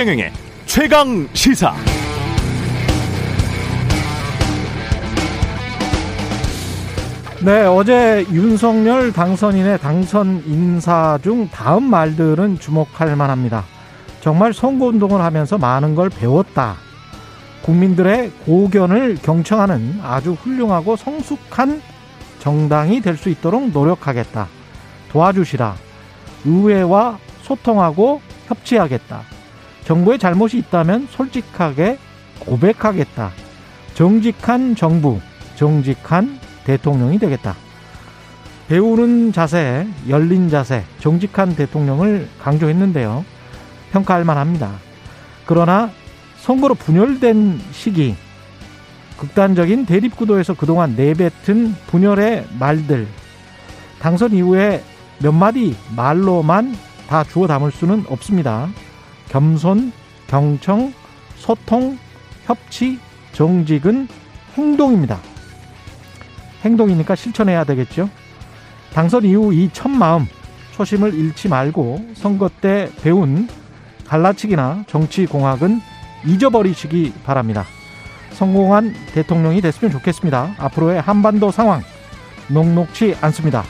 최경영의 최강 시사. 네, 어제 윤석열 당선인의 당선 인사 중 다음 말들은 주목할 만합니다. 정말 선거운동을 하면서 많은 걸 배웠다. 국민들의 고견을 경청하는 아주 훌륭하고 성숙한 정당이 될 수 있도록 노력하겠다. 도와주시라. 의회와 소통하고 협치하겠다. 정부의 잘못이 있다면 솔직하게 고백하겠다. 정직한 정부, 정직한 대통령이 되겠다. 배우는 자세, 열린 자세, 정직한 대통령을 강조했는데요. 평가할 만합니다. 그러나 선거로 분열된 시기, 극단적인 대립구도에서 그동안 내뱉은 분열의 말들, 당선 이후에 몇 마디 말로만 다 주워 담을 수는 없습니다. 겸손, 경청, 소통, 협치, 정직은 행동입니다. 행동이니까 실천해야 되겠죠. 당선 이후 이 첫 마음, 초심을 잃지 말고 선거 때 배운 갈라치기나 정치 공학은 잊어버리시기 바랍니다. 성공한 대통령이 됐으면 좋겠습니다. 앞으로의 한반도 상황 녹록치 않습니다.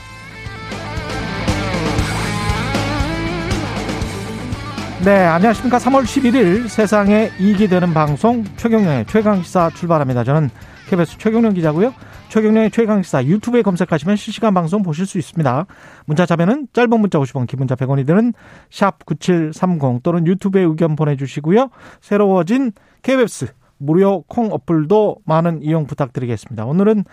네, 안녕하십니까. 3월 11일 세상에 이익이 되는 방송 최경련의 최강시사 출발합니다. 저는 KBS 최경련 기자고요. 최경련의 최강시사 유튜브에 검색하시면 실시간 방송 보실 수 있습니다. 문자 자면은 짧은 문자 50원, 기본자 100원이 드는 샵 9730 또는 유튜브에 의견 보내주시고요. 새로워진 KBS 무료 콩 어플도 많은 이용 부탁드리겠습니다. 오늘은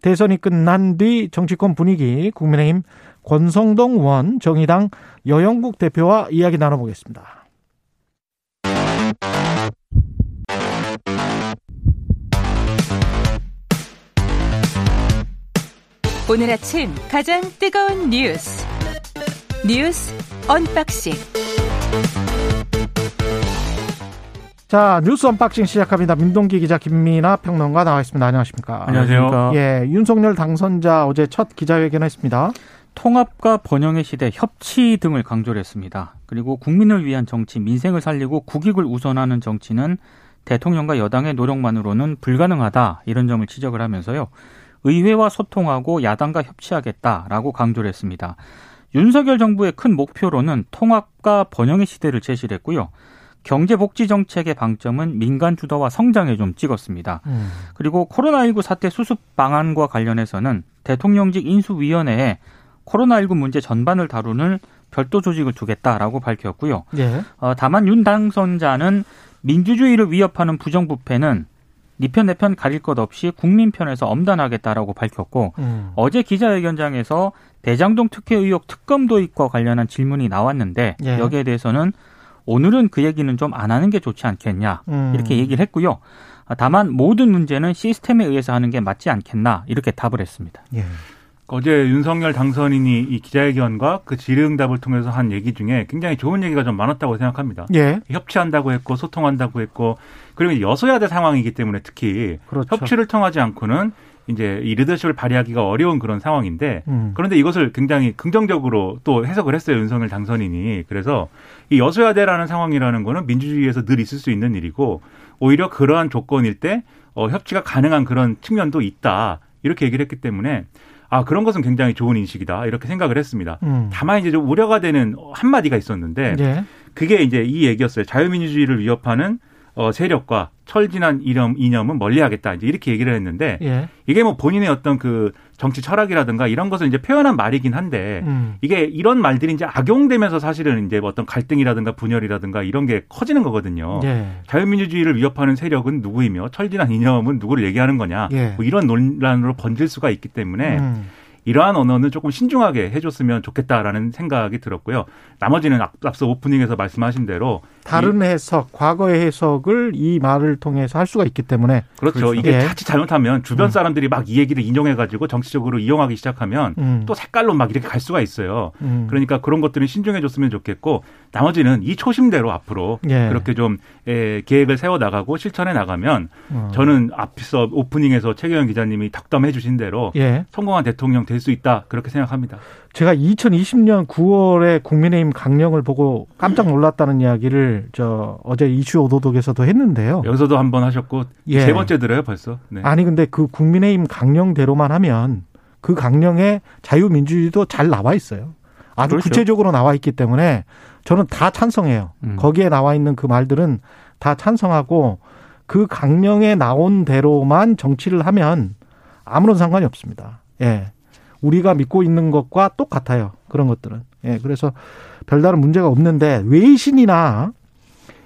대선이 끝난 뒤 정치권 분위기 국민의힘 권성동 의원 정의당 여영국 대표와 이야기 나눠보겠습니다. 오늘 아침 가장 뜨거운 뉴스 뉴스 언박싱 자 뉴스 언박싱 시작합니다. 민동기 기자 김민아 평론가 나와 있습니다. 안녕하십니까? 안녕하세요. 예, 윤석열 당선자 어제 첫 기자회견했습니다. 통합과 번영의 시대, 협치 등을 강조를 했습니다. 그리고 국민을 위한 정치, 민생을 살리고 국익을 우선하는 정치는 대통령과 여당의 노력만으로는 불가능하다 이런 점을 지적을 하면서요. 의회와 소통하고 야당과 협치하겠다라고 강조를 했습니다. 윤석열 정부의 큰 목표로는 통합과 번영의 시대를 제시를 했고요. 경제복지 정책의 방점은 민간 주도와 성장에 좀 찍었습니다. 음. 그리고 코로나19 사태 수습 방안과 관련해서는 대통령직 인수위원회에 코로나19 문제 전반을 다루는 별도 조직을 두겠다라고 밝혔고요. 예. 어, 다만 윤 당선자는 민주주의를 위협하는 부정부패는 니편 네 내편 가릴 것 없이 국민 편에서 엄단하겠다라고 밝혔고 음. 어제 기자회견장에서 대장동 특혜 의혹 특검 도입과 관련한 질문이 나왔는데 예. 여기에 대해서는 오늘은 그 얘기는 좀 안 하는 게 좋지 않겠냐 음. 이렇게 얘기를 했고요. 다만 모든 문제는 시스템에 의해서 하는 게 맞지 않겠나 이렇게 답을 했습니다. 예. 어제 윤석열 당선인이 이 기자회견과 그 질의응답을 통해서 한 얘기 중에 굉장히 좋은 얘기가 좀 많았다고 생각합니다. 예. 협치한다고 했고 소통한다고 했고 그리고 여소야대 상황이기 때문에 특히 그렇죠. 협치를 통하지 않고는 이제 이 리더십을 발휘하기가 어려운 그런 상황인데 음. 그런데 이것을 굉장히 긍정적으로 또 해석을 했어요 윤석열 당선인이 그래서 이 여소야대라는 상황이라는 거는 민주주의에서 늘 있을 수 있는 일이고 오히려 그러한 조건일 때 어, 협치가 가능한 그런 측면도 있다 이렇게 얘기를 했기 때문에 아 그런 것은 굉장히 좋은 인식이다 이렇게 생각을 했습니다. 음. 다만 이제 좀 우려가 되는 한 마디가 있었는데 네. 그게 이제 이 얘기였어요. 자유민주주의를 위협하는 어, 세력과 철진한 이념, 이념은 멀리하겠다. 이제 이렇게 얘기를 했는데 예. 이게 뭐 본인의 어떤 그 정치 철학이라든가 이런 것을 이제 표현한 말이긴 한데 음. 이게 이런 말들이 이제 악용되면서 사실은 이제 뭐 어떤 갈등이라든가 분열이라든가 이런 게 커지는 거거든요. 예. 자유민주주의를 위협하는 세력은 누구이며 철진한 이념은 누구를 얘기하는 거냐. 예. 뭐 이런 논란으로 번질 수가 있기 때문에 음. 이러한 언어는 조금 신중하게 해줬으면 좋겠다라는 생각이 들었고요. 나머지는 앞서 오프닝에서 말씀하신 대로 다른 해석, 과거의 해석을 이 말을 통해서 할 수가 있기 때문에 그렇죠. 그렇죠. 이게 예. 자칫 잘못하면 주변 음. 사람들이 막 이 얘기를 인용해가지고 정치적으로 이용하기 시작하면 음. 또 색깔로 막 이렇게 갈 수가 있어요. 음. 그러니까 그런 것들은 신중해줬으면 좋겠고 나머지는 이 초심대로 앞으로 예. 그렇게 좀 예, 계획을 세워 나가고 실천해 나가면 어. 저는 앞서 오프닝에서 최경영 기자님이 덕담해 주신 대로 예. 성공한 대통령 될 수 있다 그렇게 생각합니다. 제가 2020년 9월에 국민의힘 강령을 보고 깜짝 놀랐다는 이야기를 저 어제 이슈 오도독에서도 했는데요. 여기서도 한 번 하셨고 예. 세 번째 들어요 벌써. 네. 아니 근데 그 국민의힘 강령대로만 하면 그 강령에 자유민주주의도 잘 나와 있어요. 아주 그렇죠. 구체적으로 나와 있기 때문에 저는 다 찬성해요. 음. 거기에 나와 있는 그 말들은 다 찬성하고 그 강령에 나온 대로만 정치를 하면 아무런 상관이 없습니다. 예. 우리가 믿고 있는 것과 똑같아요. 그런 것들은. 예. 그래서 별다른 문제가 없는데 외신이나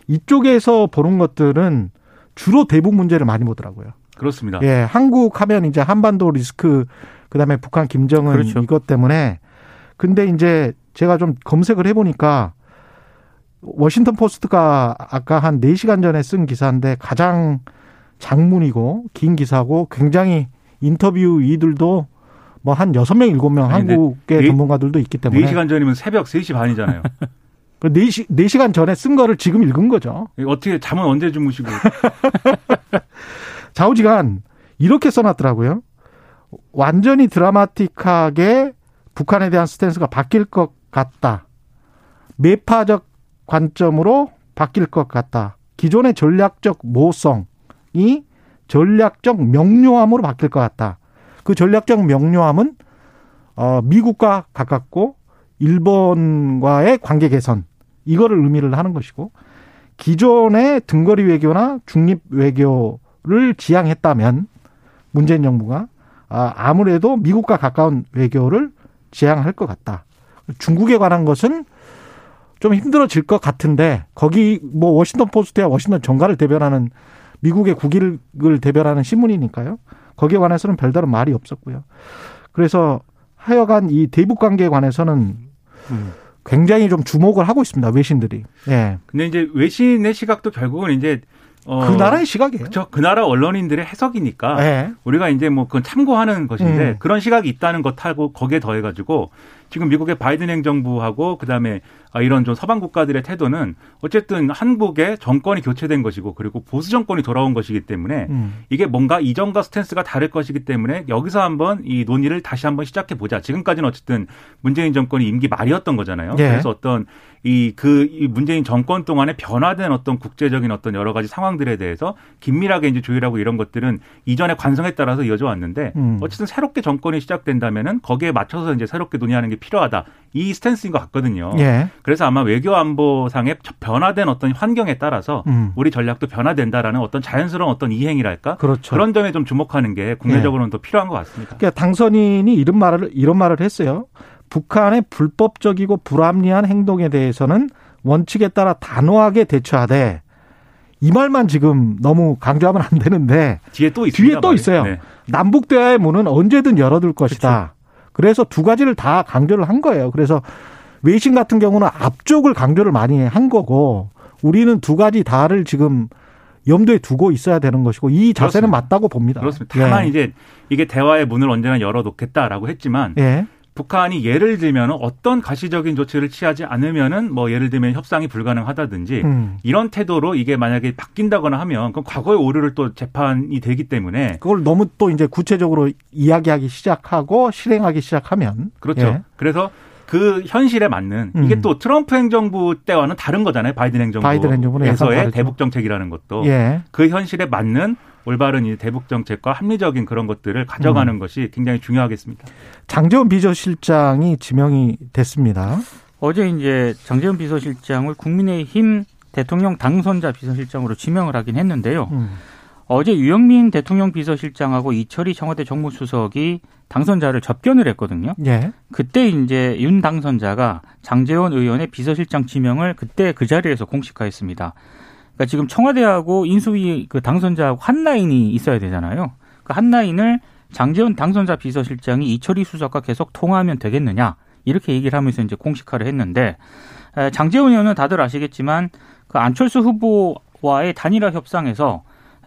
이쪽에서 보는 것들은 주로 대북 문제를 많이 보더라고요. 그렇습니다. 예. 한국 하면 이제 한반도 리스크 그다음에 북한 김정은 그렇죠. 이것 때문에 근데 이제 제가 좀 검색을 해 보니까 워싱턴 포스트가 아까 한 4시간 전에 쓴 기사인데 가장 장문이고 긴 기사고 굉장히 인터뷰 이들도 뭐한 6명, 7명 한국의 네, 전문가들도 있기 때문에 4시간 전이면 새벽 3시 반이잖아요. 그 4시, 4시간 전에 쓴 거를 지금 읽은 거죠. 어떻게 잠은 언제 주무시고. 좌우지간 이렇게 써놨더라고요. 완전히 드라마틱하게 북한에 대한 스탠스가 바뀔 것 같다. 매파적 관점으로 바뀔 것 같다. 기존의 전략적 모성이 전략적 명료함으로 바뀔 것 같다. 그 전략적 명료함은 어 미국과 가깝고 일본과의 관계 개선 이거를 의미를 하는 것이고 기존의 등거리 외교나 중립 외교를 지향했다면 문재인 정부가 아, 아무래도 미국과 가까운 외교를 지향할 것 같다. 중국에 관한 것은 좀 힘들어질 것 같은데 거기 뭐 워싱턴 포스트야 워싱턴 정가를 대변하는 미국의 국익을 대변하는 신문이니까요. 거기에 관해서는 별다른 말이 없었고요. 그래서 하여간 이 대북 관계에 관해서는 굉장히 좀 주목을 하고 있습니다. 외신들이. 예. 근데 이제 외신의 시각도 결국은 이제 어, 그 나라의 시각이에요. 그렇죠. 그 나라 언론인들의 해석이니까 네. 우리가 이제 뭐 그건 참고하는 것인데 음. 그런 시각이 있다는 것하고 거기에 더해가지고 지금 미국의 바이든 행정부하고 그다음에 아, 이런 좀 서방 국가들의 태도는 어쨌든 한국의 정권이 교체된 것이고 그리고 보수 정권이 돌아온 것이기 때문에 음. 이게 뭔가 이전과 스탠스가 다를 것이기 때문에 여기서 한번 이 논의를 다시 한번 시작해 보자. 지금까지는 어쨌든 문재인 정권이 임기 말이었던 거잖아요. 예. 그래서 어떤 이 그 이 문재인 정권 동안에 변화된 어떤 국제적인 어떤 여러 가지 상황들에 대해서 긴밀하게 이제 조율하고 이런 것들은 이전의 관성에 따라서 이어져 왔는데 음. 어쨌든 새롭게 정권이 시작된다면은 거기에 맞춰서 이제 새롭게 논의하는 게 필요하다. 이 스탠스인 것 같거든요. 예. 그래서 아마 외교 안보상의 변화된 어떤 환경에 따라서 음. 우리 전략도 변화된다라는 어떤 자연스러운 어떤 이행이랄까 그렇죠. 그런 점에 좀 주목하는 게 국내적으로는 예. 더 필요한 것 같습니다. 그러니까 당선인이 이런 말을 이런 말을 했어요. 북한의 불법적이고 불합리한 행동에 대해서는 원칙에 따라 단호하게 대처하되 이 말만 지금 너무 강조하면 안 되는데 뒤에 또. 뒤에 또 있어요. 네. 남북 대화의 문은 언제든 열어둘 것이다. 그렇죠. 그래서 두 가지를 다 강조를 한 거예요. 그래서 외신 같은 경우는 앞쪽을 강조를 많이 한 거고 우리는 두 가지 다를 지금 염두에 두고 있어야 되는 것이고 이 자세는 그렇습니다. 맞다고 봅니다. 그렇습니다. 다만 예. 이제 이게 대화의 문을 언제나 열어놓겠다라고 했지만 예. 북한이 예를 들면 어떤 가시적인 조치를 취하지 않으면은 뭐 예를 들면 협상이 불가능하다든지 음. 이런 태도로 이게 만약에 바뀐다거나 하면 그럼 과거의 오류를 또 재판이 되기 때문에 그걸 너무 또 이제 구체적으로 이야기하기 시작하고 실행하기 시작하면 그렇죠. 예. 그래서 그 현실에 맞는 음. 이게 또 트럼프 행정부 때와는 다른 거잖아요. 바이든 행정부에서의 대북 정책이라는 것도 예. 그 현실에 맞는 올바른 이 대북 정책과 합리적인 그런 것들을 가져가는 음. 것이 굉장히 중요하겠습니다. 장재원 비서실장이 지명이 됐습니다. 어제 이제 장재원 비서실장을 국민의힘 대통령 당선자 비서실장으로 지명을 하긴 했는데요. 음. 어제 유영민 대통령 비서실장하고 이철희 청와대 정무수석이 당선자를 접견을 했거든요. 예. 그때 이제 윤 당선자가 장재원 의원의 비서실장 지명을 그때 그 자리에서 공식화했습니다. 그러니까 지금 청와대하고 인수위 그 당선자하고 한 라인이 있어야 되잖아요. 그 한 라인을 장재원 당선자 비서실장이 이철희 수석과 계속 통화하면 되겠느냐 이렇게 얘기를 하면서 이제 공식화를 했는데 장재원 의원은 다들 아시겠지만 그 안철수 후보와의 단일화 협상에서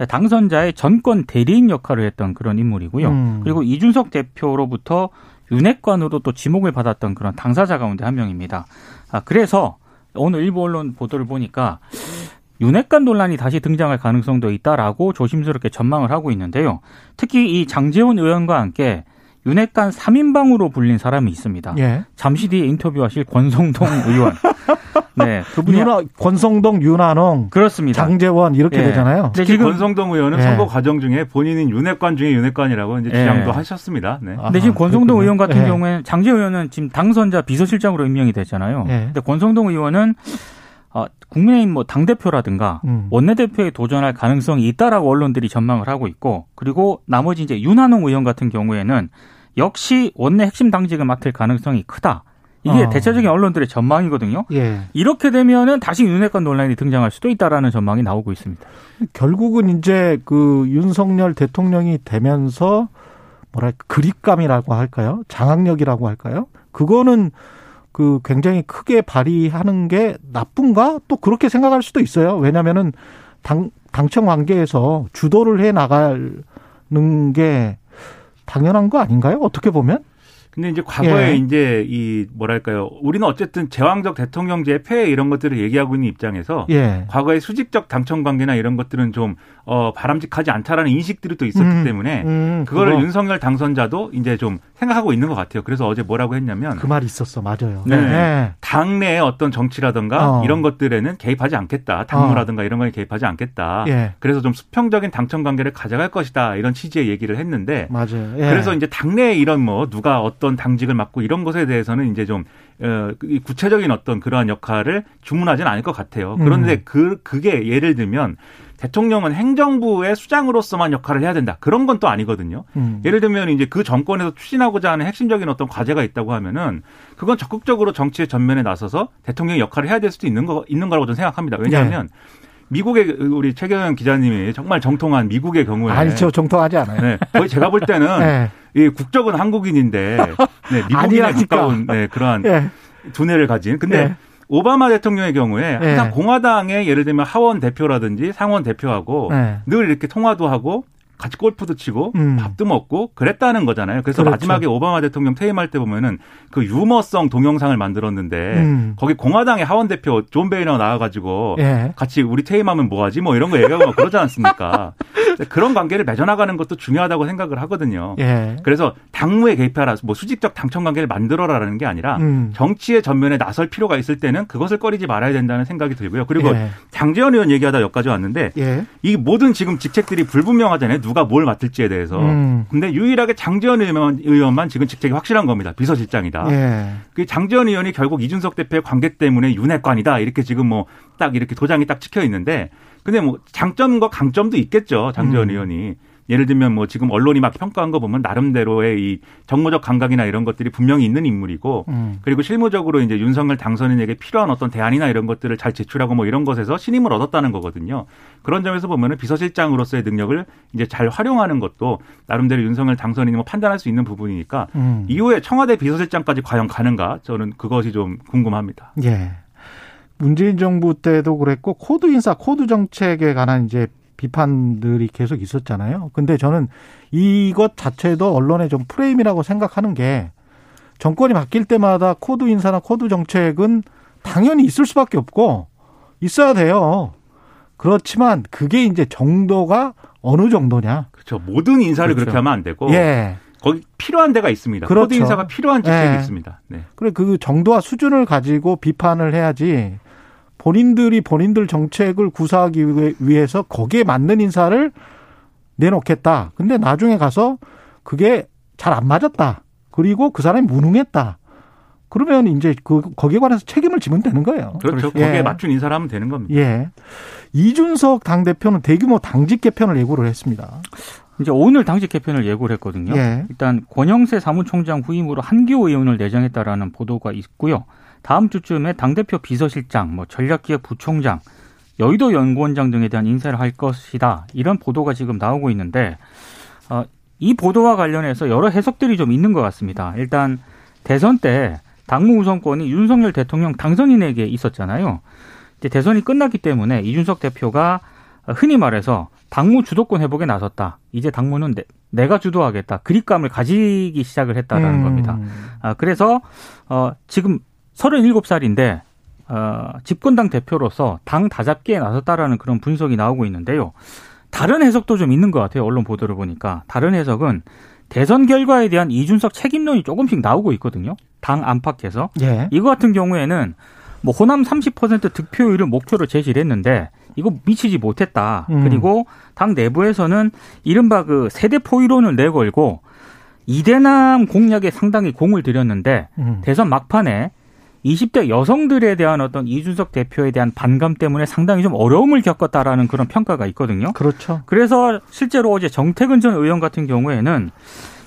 당선자의 전권 대리인 역할을 했던 그런 인물이고요. 음. 그리고 이준석 대표로부터 윤핵관으로 또 지목을 받았던 그런 당사자 가운데 한 명입니다. 아, 그래서 오늘 일부 언론 보도를 보니까 윤핵관 논란이 다시 등장할 가능성도 있다라고 조심스럽게 전망을 하고 있는데요. 특히 이 장재원 의원과 함께 윤핵관 3인방으로 불린 사람이 있습니다. 예. 잠시 뒤에 인터뷰하실 권성동 의원. 네, 그분이 윤하, 권성동, 윤한홍, 그렇습니다. 장재원 이렇게 예. 되잖아요. 특히 지금 권성동 의원은 예. 선거 과정 중에 본인은 윤핵관 중에 윤핵관이라고 이제 주장도 예. 하셨습니다. 네. 근데 지금 권성동 그렇군요. 의원 같은 예. 경우에는 장재 의원은 지금 당선자 비서실장으로 임명이 됐잖아요. 예. 근데 권성동 의원은 어, 국민의힘 뭐 당대표라든가 음. 원내대표에 도전할 가능성이 있다라고 언론들이 전망을 하고 있고 그리고 나머지 이제 윤한홍 의원 같은 경우에는 역시 원내 핵심 당직을 맡을 가능성이 크다. 이게 어. 대체적인 언론들의 전망이거든요. 예. 이렇게 되면은 다시 윤핵관 논란이 등장할 수도 있다라는 전망이 나오고 있습니다. 결국은 이제 그 윤석열 대통령이 되면서 뭐랄까 그립감이라고 할까요? 장악력이라고 할까요? 그거는 그 굉장히 크게 발휘하는 게 나쁜가? 또 그렇게 생각할 수도 있어요. 왜냐면은 당 당청 관계에서 주도를 해 나가는 게 당연한 거 아닌가요? 어떻게 보면? 근데 이제 과거에 예. 이제 이 뭐랄까요. 우리는 어쨌든 제왕적 대통령제 폐해 이런 것들을 얘기하고 있는 입장에서 예. 과거의 수직적 당청 관계나 이런 것들은 좀 어, 바람직하지 않다라는 인식들이 또 있었기 음, 때문에 음, 그거를 그거. 윤석열 당선자도 이제 좀 생각하고 있는 것 같아요. 그래서 어제 뭐라고 했냐면 그 말이 있었어. 맞아요. 네. 네. 당내의 어떤 정치라든가 어. 이런 것들에는 개입하지 않겠다. 당무라든가 어. 이런 거에 개입하지 않겠다. 예. 그래서 좀 수평적인 당청 관계를 가져갈 것이다. 이런 취지의 얘기를 했는데 맞아요. 예. 그래서 이제 당내에 이런 뭐 누가 어떤 당직을 맡고 이런 것에 대해서는 이제 좀 어, 구체적인 어떤 그러한 역할을 주문하지는 않을 것 같아요. 그런데 음. 그 그게 예를 들면 대통령은 행정부의 수장으로서만 역할을 해야 된다. 그런 건 또 아니거든요. 음. 예를 들면 이제 그 정권에서 추진하고자 하는 핵심적인 어떤 과제가 있다고 하면은 그건 적극적으로 정치의 전면에 나서서 대통령의 역할을 해야 될 수도 있는 거 있는 거라고 저는 생각합니다. 왜냐하면 네. 미국의 우리 최경영 기자님이 정말 정통한 미국의 경우에 아니죠 정통하지 않아요. 네, 거의 제가 볼 때는 네. 이 국적은 한국인인데 네, 미국인에 가까운 네, 그러한 네. 두뇌를 가진 근데 네. 오바마 대통령의 경우에 항상 네. 공화당의 예를 들면 하원 대표라든지 상원 대표하고 네. 늘 이렇게 통화도 하고 같이 골프도 치고 음. 밥도 먹고 그랬다는 거잖아요. 그래서 그렇죠. 마지막에 오바마 대통령 퇴임할 때 보면은 그 유머성 동영상을 만들었는데 음. 거기 공화당의 하원 대표 존 베이너 나와가지고 예. 같이 우리 퇴임하면 뭐하지 뭐 이런 거 얘기하고 그러지 않습니까? 그런 관계를 맺어나가는 것도 중요하다고 생각을 하거든요. 예. 그래서 당무에 개입하라, 뭐 수직적 당청 관계를 만들어라라는 게 아니라 음. 정치의 전면에 나설 필요가 있을 때는 그것을 꺼리지 말아야 된다는 생각이 들고요. 그리고 예. 장재현 의원 얘기하다 여기까지 왔는데 예. 이 모든 지금 직책들이 불분명하잖아요. 누가 뭘 맡을지에 대해서. 음. 근데 유일하게 장재현 의원, 의원만 지금 직책이 확실한 겁니다. 비서실장이다. 예. 그 장재현 의원이 결국 이준석 대표의 관계 때문에 윤핵관이다. 이렇게 지금 뭐 딱 이렇게 도장이 딱 찍혀 있는데 근데 뭐 장점과 강점도 있겠죠. 장재원 음. 의원이. 예를 들면 뭐 지금 언론이 막 평가한 거 보면 나름대로의 이 정무적 감각이나 이런 것들이 분명히 있는 인물이고 음. 그리고 실무적으로 이제 윤석열 당선인에게 필요한 어떤 대안이나 이런 것들을 잘 제출하고 뭐 이런 것에서 신임을 얻었다는 거거든요. 그런 점에서 보면은 비서실장으로서의 능력을 이제 잘 활용하는 것도 나름대로 윤석열 당선인이 뭐 판단할 수 있는 부분이니까 음. 이후에 청와대 비서실장까지 과연 가는가 저는 그것이 좀 궁금합니다. 예. 문재인 정부 때도 그랬고 코드 인사, 코드 정책에 관한 이제 비판들이 계속 있었잖아요. 근데 저는 이것 자체도 언론의 좀 프레임이라고 생각하는 게 정권이 바뀔 때마다 코드 인사나 코드 정책은 당연히 있을 수밖에 없고 있어야 돼요. 그렇지만 그게 이제 정도가 어느 정도냐. 그렇죠. 모든 인사를 그렇죠. 그렇게 하면 안 되고. 예. 거기 필요한 데가 있습니다. 그렇죠. 코드 인사가 필요한 직책이 예. 있습니다. 네. 그래 그 정도와 수준을 가지고 비판을 해야지 본인들이 본인들 정책을 구사하기 위해서 거기에 맞는 인사를 내놓겠다. 근데 나중에 가서 그게 잘 안 맞았다. 그리고 그 사람이 무능했다. 그러면 이제 그 거기에 관해서 책임을 지면 되는 거예요. 그렇죠. 예. 거기에 맞춘 인사를 하면 되는 겁니다. 예. 이준석 당 대표는 대규모 당직 개편을 예고를 했습니다. 이제 오늘 당직 개편을 예고를 했거든요. 예. 일단 권영세 사무총장 후임으로 한기호 의원을 내정했다라는 보도가 있고요. 다음 주쯤에 당대표 비서실장, 뭐 전략기획 부총장, 여의도 연구원장 등에 대한 인사를 할 것이다. 이런 보도가 지금 나오고 있는데 어, 이 보도와 관련해서 여러 해석들이 좀 있는 것 같습니다. 일단 대선 때 당무 우선권이 윤석열 대통령 당선인에게 있었잖아요. 이제 대선이 끝났기 때문에 이준석 대표가 흔히 말해서 당무 주도권 회복에 나섰다. 이제 당무는 내, 내가 주도하겠다. 그립감을 가지기 시작을 했다라는 음. 겁니다. 아, 그래서 어, 지금 37살인데 어, 집권당 대표로서 당 다잡기에 나섰다라는 그런 분석이 나오고 있는데요. 다른 해석도 좀 있는 것 같아요. 언론 보도를 보니까. 다른 해석은 대선 결과에 대한 이준석 책임론이 조금씩 나오고 있거든요. 당 안팎에서. 예. 이거 같은 경우에는 뭐 호남 30% 득표율을 목표로 제시를 했는데 이거 미치지 못했다. 음. 그리고 당 내부에서는 이른바 그 세대 포이론을 내걸고 이대남 공약에 상당히 공을 들였는데 음. 대선 막판에 20대 여성들에 대한 어떤 이준석 대표에 대한 반감 때문에 상당히 좀 어려움을 겪었다라는 그런 평가가 있거든요. 그렇죠. 그래서 실제로 어제 정태근 전 의원 같은 경우에는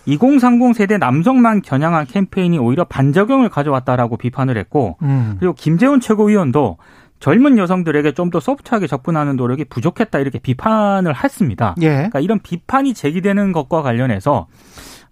2030 세대 남성만 겨냥한 캠페인이 오히려 반작용을 가져왔다라고 비판을 했고 음. 그리고 김재훈 최고위원도 젊은 여성들에게 좀 더 소프트하게 접근하는 노력이 부족했다 이렇게 비판을 했습니다. 예. 그러니까 이런 비판이 제기되는 것과 관련해서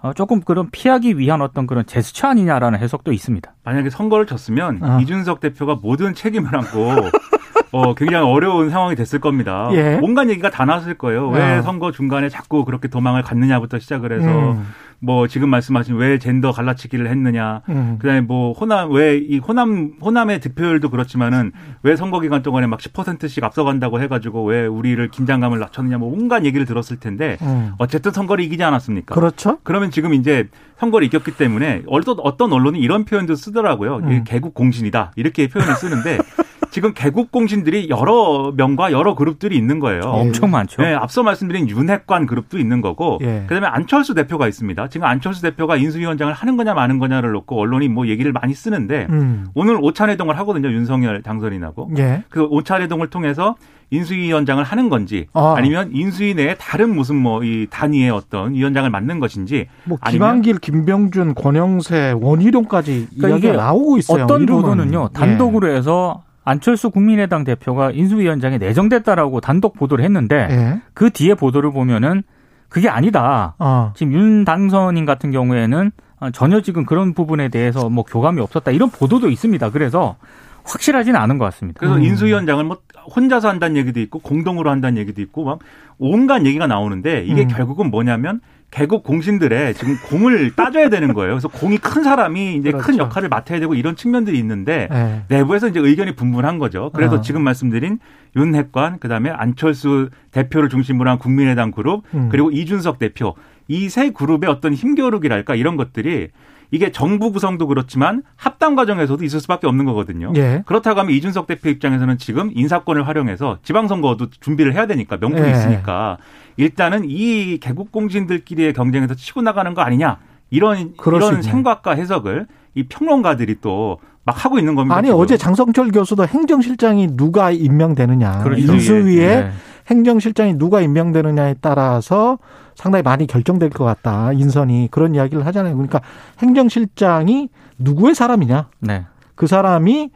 어, 조금 그런 피하기 위한 어떤 그런 제스처 아니냐라는 해석도 있습니다. 만약에 선거를 졌으면 어. 이준석 대표가 모든 책임을 안고 어, 굉장히 어려운 상황이 됐을 겁니다. 예. 온갖 얘기가 다 나왔을 거예요. 왜 어. 선거 중간에 자꾸 그렇게 도망을 갔느냐부터 시작을 해서 음. 뭐 지금 말씀하신 왜 젠더 갈라치기를 했느냐. 음. 그다음에 뭐 호남 왜 이 호남 호남의 득표율도 그렇지만은 왜 선거 기간 동안에 막 10%씩 앞서간다고 해가지고 왜 우리를 긴장감을 낮췄느냐 뭐 온갖 얘기를 들었을 텐데 음. 어쨌든 선거를 이기지 않았습니까? 그렇죠. 그러면 지금 이제 선거를 이겼기 때문에 어떤 어떤 언론이 이런 표현도 쓰더라고요. 음. 개국 공신이다 이렇게 표현을 쓰는데. 지금 개국 공신들이 여러 명과 여러 그룹들이 있는 거예요. 엄청 많죠. 네, 앞서 말씀드린 윤핵관 그룹도 있는 거고, 예. 그다음에 안철수 대표가 있습니다. 지금 안철수 대표가 인수위원장을 하는 거냐 마는 거냐를 놓고 언론이 뭐 얘기를 많이 쓰는데 음. 오늘 오찬회동을 하거든요. 윤석열 당선인하고. 예. 그 오찬회동을 통해서 인수위원장을 하는 건지 아. 니면 인수위 내에 다른 무슨 뭐 이 단위의 어떤 위원장을 맡는 것인지 뭐 김한길, 김병준, 권영세, 원희룡까지 그러니까 이게 나오고 있어요. 어떤. 보도는요 단독으로 예. 해서 안철수 국민의당 대표가 인수위원장에 내정됐다라고 단독 보도를 했는데 예. 그 뒤에 보도를 보면은 그게 아니다. 어. 지금 윤 당선인 같은 경우에는 전혀 지금 그런 부분에 대해서 뭐 교감이 없었다 이런 보도도 있습니다. 그래서 확실하지는 않은 것 같습니다. 그래서 음. 인수위원장을 뭐 혼자서 한다는 얘기도 있고 공동으로 한다는 얘기도 있고 막 온갖 얘기가 나오는데 이게 음. 결국은 뭐냐면 개국 공신들의 지금 공을 따져야 되는 거예요. 그래서 공이 큰 사람이 이제 그렇죠. 큰 역할을 맡아야 되고 이런 측면들이 있는데 네. 내부에서 이제 의견이 분분한 거죠. 그래서 어. 지금 말씀드린 윤핵관 그다음에 안철수 대표를 중심으로 한 국민의당 그룹 음. 그리고 이준석 대표 이 세 그룹의 어떤 힘겨루기랄까 이런 것들이 이게 정부 구성도 그렇지만 합당 과정에서도 있을 수밖에 없는 거거든요. 예. 그렇다고 하면 이준석 대표 입장에서는 지금 인사권을 활용해서 지방선거도 준비를 해야 되니까 명분이 예. 있으니까 일단은 이 개국 공신들끼리의 경쟁에서 치고 나가는 거 아니냐 이런 이런 생각과 해석을 이 평론가들이 또 막 하고 있는 겁니다. 아니 지금. 어제 장성철 교수도 행정실장이 누가 임명되느냐 그렇죠. 인수위에 예. 행정실장이 누가 임명되느냐에 따라서 상당히 많이 결정될 것 같다. 인선이 그런 이야기를 하잖아요. 그러니까 행정실장이 누구의 사람이냐. 네. 그 사람이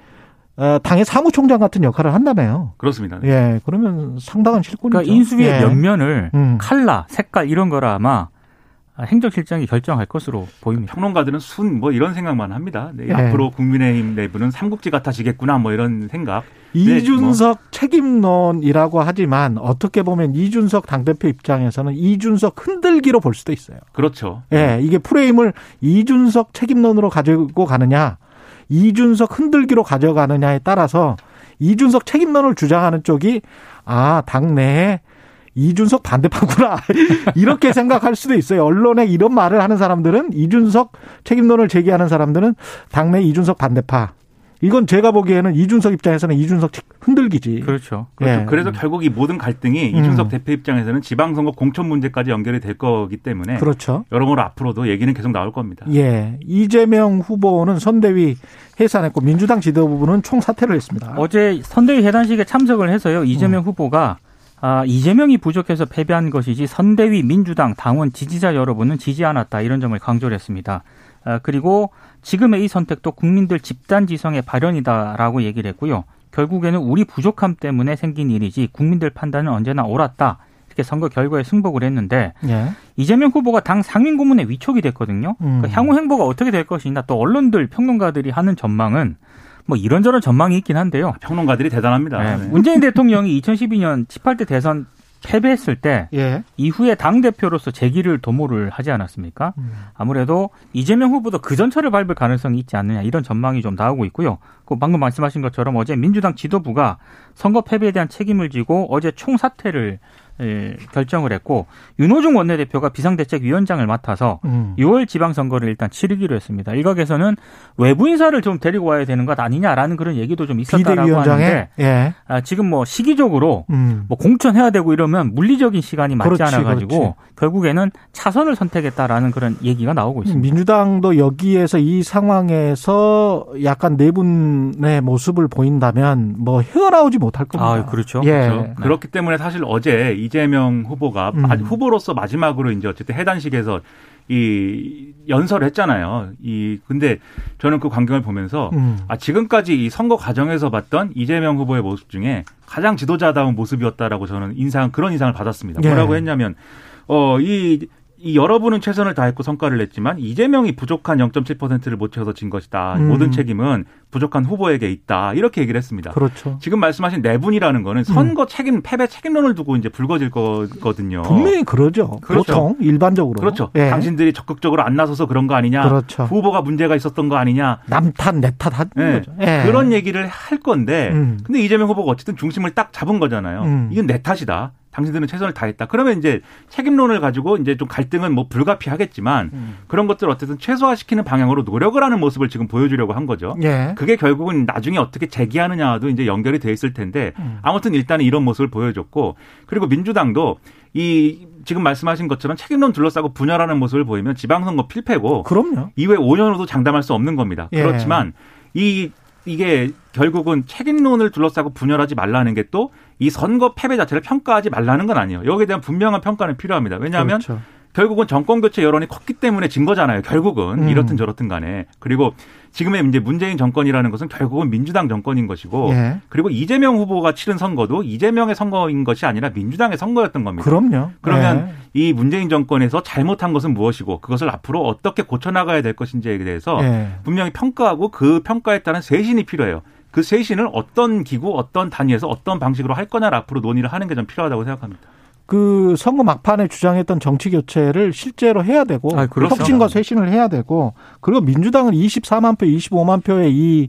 어, 당의 사무총장 같은 역할을 한다며요. 그렇습니다. 네. 예, 그러면 상당한 실권이죠. 그러니까 인수위의 예. 면면을 음. 칼라, 색깔 이런 거라 아마 행정실장이 결정할 것으로 보입니다. 평론가들은 순 뭐 이런 생각만 합니다. 네, 네. 앞으로 국민의힘 내부는 삼국지 같아지겠구나 뭐 이런 생각. 이준석 네, 뭐. 책임론이라고 하지만 어떻게 보면 이준석 당대표 입장에서는 이준석 흔들기로 볼 수도 있어요. 그렇죠. 예, 네, 이게 프레임을 이준석 책임론으로 가지고 가느냐, 이준석 흔들기로 가져가느냐에 따라서 이준석 책임론을 주장하는 쪽이 아, 당내에 이준석 반대파구나. 이렇게 생각할 수도 있어요. 언론에 이런 말을 하는 사람들은 이준석 책임론을 제기하는 사람들은 당내 이준석 반대파. 이건 제가 보기에는 이준석 입장에서는 이준석 흔들기지. 그렇죠. 그렇죠. 예. 그래서 결국 이 모든 갈등이 음. 이준석 대표 입장에서는 지방선거 공천 문제까지 연결이 될 거기 때문에 그렇죠. 여러모로 앞으로도 얘기는 계속 나올 겁니다. 예. 이재명 후보는 선대위 해산했고 민주당 지도부는 총사퇴를 했습니다. 어제 선대위 해단식에 참석을 해서요. 이재명 음. 후보가 아, 이재명이 부족해서 패배한 것이지 선대위 민주당 당원 지지자 여러분은 지지 않았다 이런 점을 강조를 했습니다. 아, 그리고 지금의 이 선택도 국민들 집단 지성의 발현이다라고 얘기를 했고요. 결국에는 우리 부족함 때문에 생긴 일이지 국민들 판단은 언제나 옳았다. 이렇게 선거 결과에 승복을 했는데 예. 이재명 후보가 당 상임 고문에 위촉이 됐거든요. 음. 그러니까 향후 행보가 어떻게 될 것이냐 또 언론들 평론가들이 하는 전망은 뭐 이런저런 전망이 있긴 한데요. 평론가들이 대단합니다. 네. 네. 문재인 대통령이 2012년 18대 대선 패배했을 때 예. 이후에 당 대표로서 재기를 도모를 하지 않았습니까? 음. 아무래도 이재명 후보도 그 전철을 밟을 가능성이 있지 않느냐 이런 전망이 좀 나오고 있고요. 그 방금 말씀하신 것처럼 어제 민주당 지도부가 선거 패배에 대한 책임을 지고 어제 총사퇴를 예, 결정을 했고 윤호중 원내대표가 비상대책위원장을 맡아서 음. 6월 지방선거를 일단 치르기로 했습니다. 일각에서는 외부 인사를 좀 데리고 와야 되는 것 아니냐라는 그런 얘기도 좀 있었다라고 하는데 예. 아, 지금 뭐 시기적으로 음. 뭐 공천해야 되고 이러면 물리적인 시간이 맞지 않아 가지고 결국에는 차선을 선택했다라는 그런 얘기가 나오고 있습니다. 민주당도 여기에서 이 상황에서 약간 네 분의 모습을 보인다면 뭐 헤어나오지 못할 겁니다. 아, 그렇죠. 예. 그렇죠. 네. 그렇기 때문에 사실 어제 이 재명 후보가 음. 후보로서 마지막으로 이제 어쨌든 해단식에서 이 연설을 했잖아요. 이 근데 저는 그 광경을 보면서 음. 아 지금까지 이 선거 과정에서 봤던 이재명 후보의 모습 중에 가장 지도자다운 모습이었다라고 저는 인상 그런 인상을 받았습니다. 예. 뭐라고 했냐면 어이 이 여러분은 최선을 다했고 성과를 냈지만 이재명이 부족한 0.7%를 못 채워서 진 것이다. 음. 모든 책임은 부족한 후보에게 있다. 이렇게 얘기를 했습니다. 그렇죠. 지금 말씀하신 네 분이라는 거는 선거 음. 책임, 패배 책임론을 두고 이제 불거질 거거든요. 분명히 그러죠. 그렇죠. 보통 일반적으로. 그렇죠. 예. 당신들이 적극적으로 안 나서서 그런 거 아니냐. 그렇죠. 후보가 문제가 있었던 거 아니냐. 남탓, 내탓 하는 예. 거죠. 예. 그런 얘기를 할 건데 음. 근데 이재명 후보가 어쨌든 중심을 딱 잡은 거잖아요. 음. 이건 내 탓이다. 당신들은 최선을 다했다. 그러면 이제 책임론을 가지고 이제 좀 갈등은 뭐 불가피하겠지만 음. 그런 것들을 어쨌든 최소화시키는 방향으로 노력을 하는 모습을 지금 보여주려고 한 거죠. 예. 그게 결국은 나중에 어떻게 재기하느냐도 이제 연결이 돼 있을 텐데 음. 아무튼 일단은 이런 모습을 보여줬고 그리고 민주당도 이 지금 말씀하신 것처럼 책임론 둘러싸고 분열하는 모습을 보이면 지방선거 필패고 그럼요. 이후에 5년으로도 장담할 수 없는 겁니다. 예. 그렇지만 이 이게 결국은 책임론을 둘러싸고 분열하지 말라는 게 또 이 선거 패배 자체를 평가하지 말라는 건 아니에요. 여기에 대한 분명한 평가는 필요합니다. 왜냐하면 그렇죠. 결국은 정권 교체 여론이 컸기 때문에 진 거잖아요. 결국은 음. 이렇든 저렇든 간에 그리고 지금의 이제 문재인 정권이라는 것은 결국은 민주당 정권인 것이고 예. 그리고 이재명 후보가 치른 선거도 이재명의 선거인 것이 아니라 민주당의 선거였던 겁니다. 그럼요. 그러면 예. 이 문재인 정권에서 잘못한 것은 무엇이고 그것을 앞으로 어떻게 고쳐나가야 될 것인지에 대해서 예. 분명히 평가하고 그 평가에 따른 쇄신이 필요해요. 그 쇄신을 어떤 기구, 어떤 단위에서 어떤 방식으로 할 거냐를 앞으로 논의를 하는 게 좀 필요하다고 생각합니다. 그 선거 막판에 주장했던 정치 교체를 실제로 해야 되고 아, 그렇죠. 혁신과 쇄신을 해야 되고 그리고 민주당은 24만 표, 25만 표의 이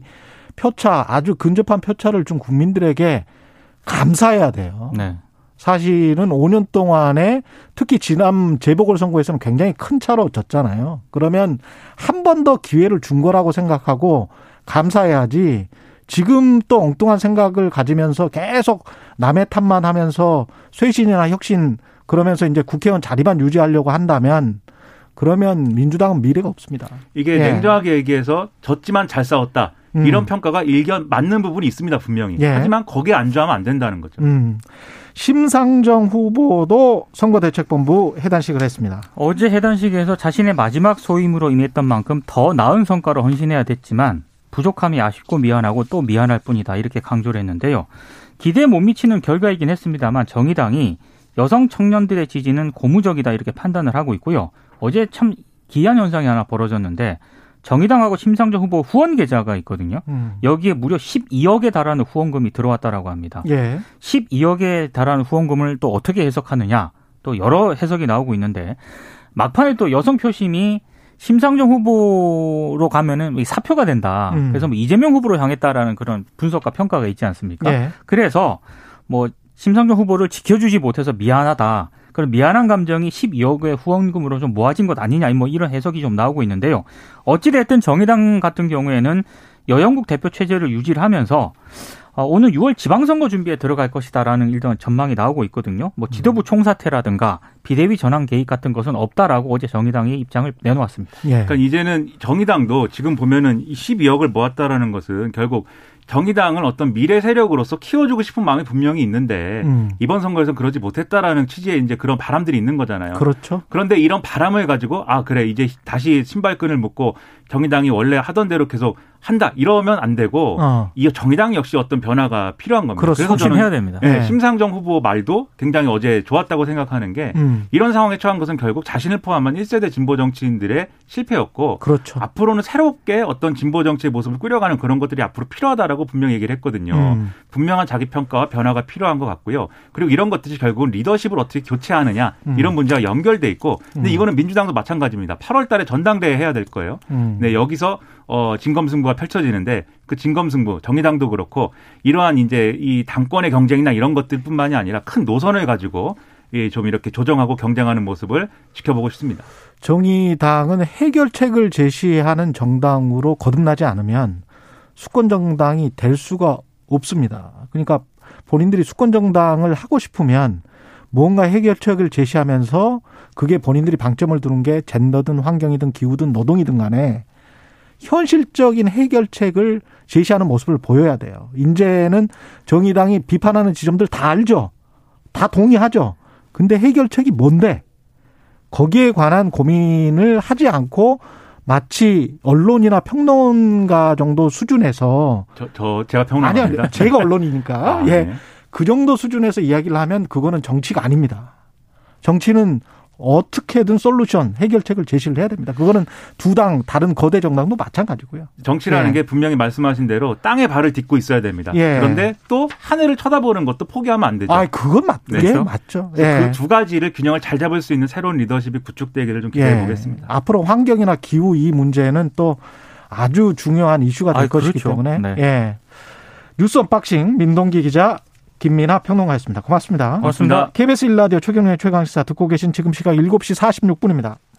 표차 아주 근접한 표차를 준 국민들에게 감사해야 돼요. 네. 사실은 5년 동안에 특히 지난 재보궐선거에서는 굉장히 큰 차로 졌잖아요. 그러면 한 번 더 기회를 준 거라고 생각하고 감사해야지 지금 또 엉뚱한 생각을 가지면서 계속 남의 탓만 하면서 쇄신이나 혁신 그러면서 이제 국회의원 자리만 유지하려고 한다면 그러면 민주당은 미래가 없습니다. 이게 예. 냉정하게 얘기해서 졌지만 잘 싸웠다. 음. 이런 평가가 일견 맞는 부분이 있습니다, 분명히. 예. 하지만 거기에 안주하면 안 된다는 거죠. 음. 심상정 후보도 선거대책본부 해단식을 했습니다. 어제 해단식에서 자신의 마지막 소임으로 임했던 만큼 더 나은 성과를 헌신해야 됐지만 부족함이 아쉽고 미안하고 또 미안할 뿐이다 이렇게 강조를 했는데요. 기대에 못 미치는 결과이긴 했습니다만 정의당이 여성 청년들의 지지는 고무적이다 이렇게 판단을 하고 있고요. 어제 참 기이한 현상이 하나 벌어졌는데 정의당하고 심상정 후보 후원 계좌가 있거든요. 음. 여기에 무려 12억에 달하는 후원금이 들어왔다라고 합니다. 예. 12억에 달하는 후원금을 또 어떻게 해석하느냐 또 여러 해석이 나오고 있는데 막판에 또 여성 표심이 심상정 후보로 가면은 사표가 된다. 음. 그래서 뭐 이재명 후보로 향했다라는 그런 분석과 평가가 있지 않습니까? 네. 그래서 뭐 심상정 후보를 지켜주지 못해서 미안하다. 그런 미안한 감정이 12억의 후원금으로 좀 모아진 것 아니냐, 뭐 이런 해석이 좀 나오고 있는데요. 어찌됐든 정의당 같은 경우에는 여영국 대표 체제를 유지를 하면서 어, 오늘 6월 지방선거 준비에 들어갈 것이다라는 일단 전망이 나오고 있거든요. 뭐 지도부 총사퇴라든가 비대위 전환 개입 같은 것은 없다라고 어제 정의당이 입장을 내놓았습니다. 예. 그러니까 이제는 정의당도 지금 보면은 12억을 모았다라는 것은 결국 정의당을 어떤 미래 세력으로서 키워주고 싶은 마음이 분명히 있는데 음. 이번 선거에서 그러지 못했다라는 취지의 이제 그런 바람들이 있는 거잖아요. 그렇죠. 그런데 이런 바람을 가지고 아 그래 이제 다시 신발끈을 묶고 정의당이 원래 하던 대로 계속 한다 이러면 안 되고 어. 이 정의당 역시 어떤 변화가 필요한 겁니다. 그렇죠. 그래서 저는 해야 됩니다. 네, 네. 심상정 후보 말도 굉장히 어제 좋았다고 생각하는 게 음. 이런 상황에 처한 것은 결국 자신을 포함한 1세대 진보 정치인들의 실패였고 그렇죠. 앞으로는 새롭게 어떤 진보 정치의 모습을 꾸려가는 그런 것들이 앞으로 필요하다라고 분명히 얘기를 했거든요. 음. 분명한 자기 평가와 변화가 필요한 것 같고요. 그리고 이런 것들이 결국은 리더십을 어떻게 교체하느냐 음. 이런 문제와 연결돼 있고 근데 음. 이거는 민주당도 마찬가지입니다. 8월 달에 전당대회 해야 될 거예요. 음. 네, 여기서 어, 진검승부가 펼쳐지는데 그 진검승부 정의당도 그렇고 이러한 이제 이 당권의 경쟁이나 이런 것들뿐만이 아니라 큰 노선을 가지고 좀 이렇게 조정하고 경쟁하는 모습을 지켜보고 싶습니다. 정의당은 해결책을 제시하는 정당으로 거듭나지 않으면 수권 정당이 될 수가 없습니다. 그러니까 본인들이 수권 정당을 하고 싶으면 뭔가 해결책을 제시하면서 그게 본인들이 방점을 두는 게 젠더든 환경이든 기후든 노동이든 간에 현실적인 해결책을 제시하는 모습을 보여야 돼요. 이제는 정의당이 비판하는 지점들 다 알죠. 다 동의하죠. 근데 해결책이 뭔데? 거기에 관한 고민을 하지 않고 마치 언론이나 평론가 정도 수준에서 저, 저 제가 평론가입니다. 아니요, 제가 언론이니까 아, 예. 네. 그 정도 수준에서 이야기를 하면 그거는 정치가 아닙니다. 정치는 어떻게든 솔루션 해결책을 제시를 해야 됩니다. 그거는 두 당 다른 거대 정당도 마찬가지고요. 정치라는 예. 게 분명히 말씀하신 대로 땅에 발을 딛고 있어야 됩니다. 예. 그런데 또 하늘을 쳐다보는 것도 포기하면 안 되죠. 아, 그건 맞, 네. 예, 맞죠. 예. 그두 가지를 균형을 잘 잡을 수 있는 새로운 리더십이 구축되기를 좀 기대해 예. 보겠습니다. 앞으로 환경이나 기후 이 문제는 또 아주 중요한 이슈가 될 아, 것이기 그렇죠. 때문에 네. 예. 뉴스 언박싱 민동기 기자 김민아 평론가였습니다. 고맙습니다. 고맙습니다. KBS 일라디오 최경영의 최강시사 듣고 계신 지금 시각 7시 46분입니다.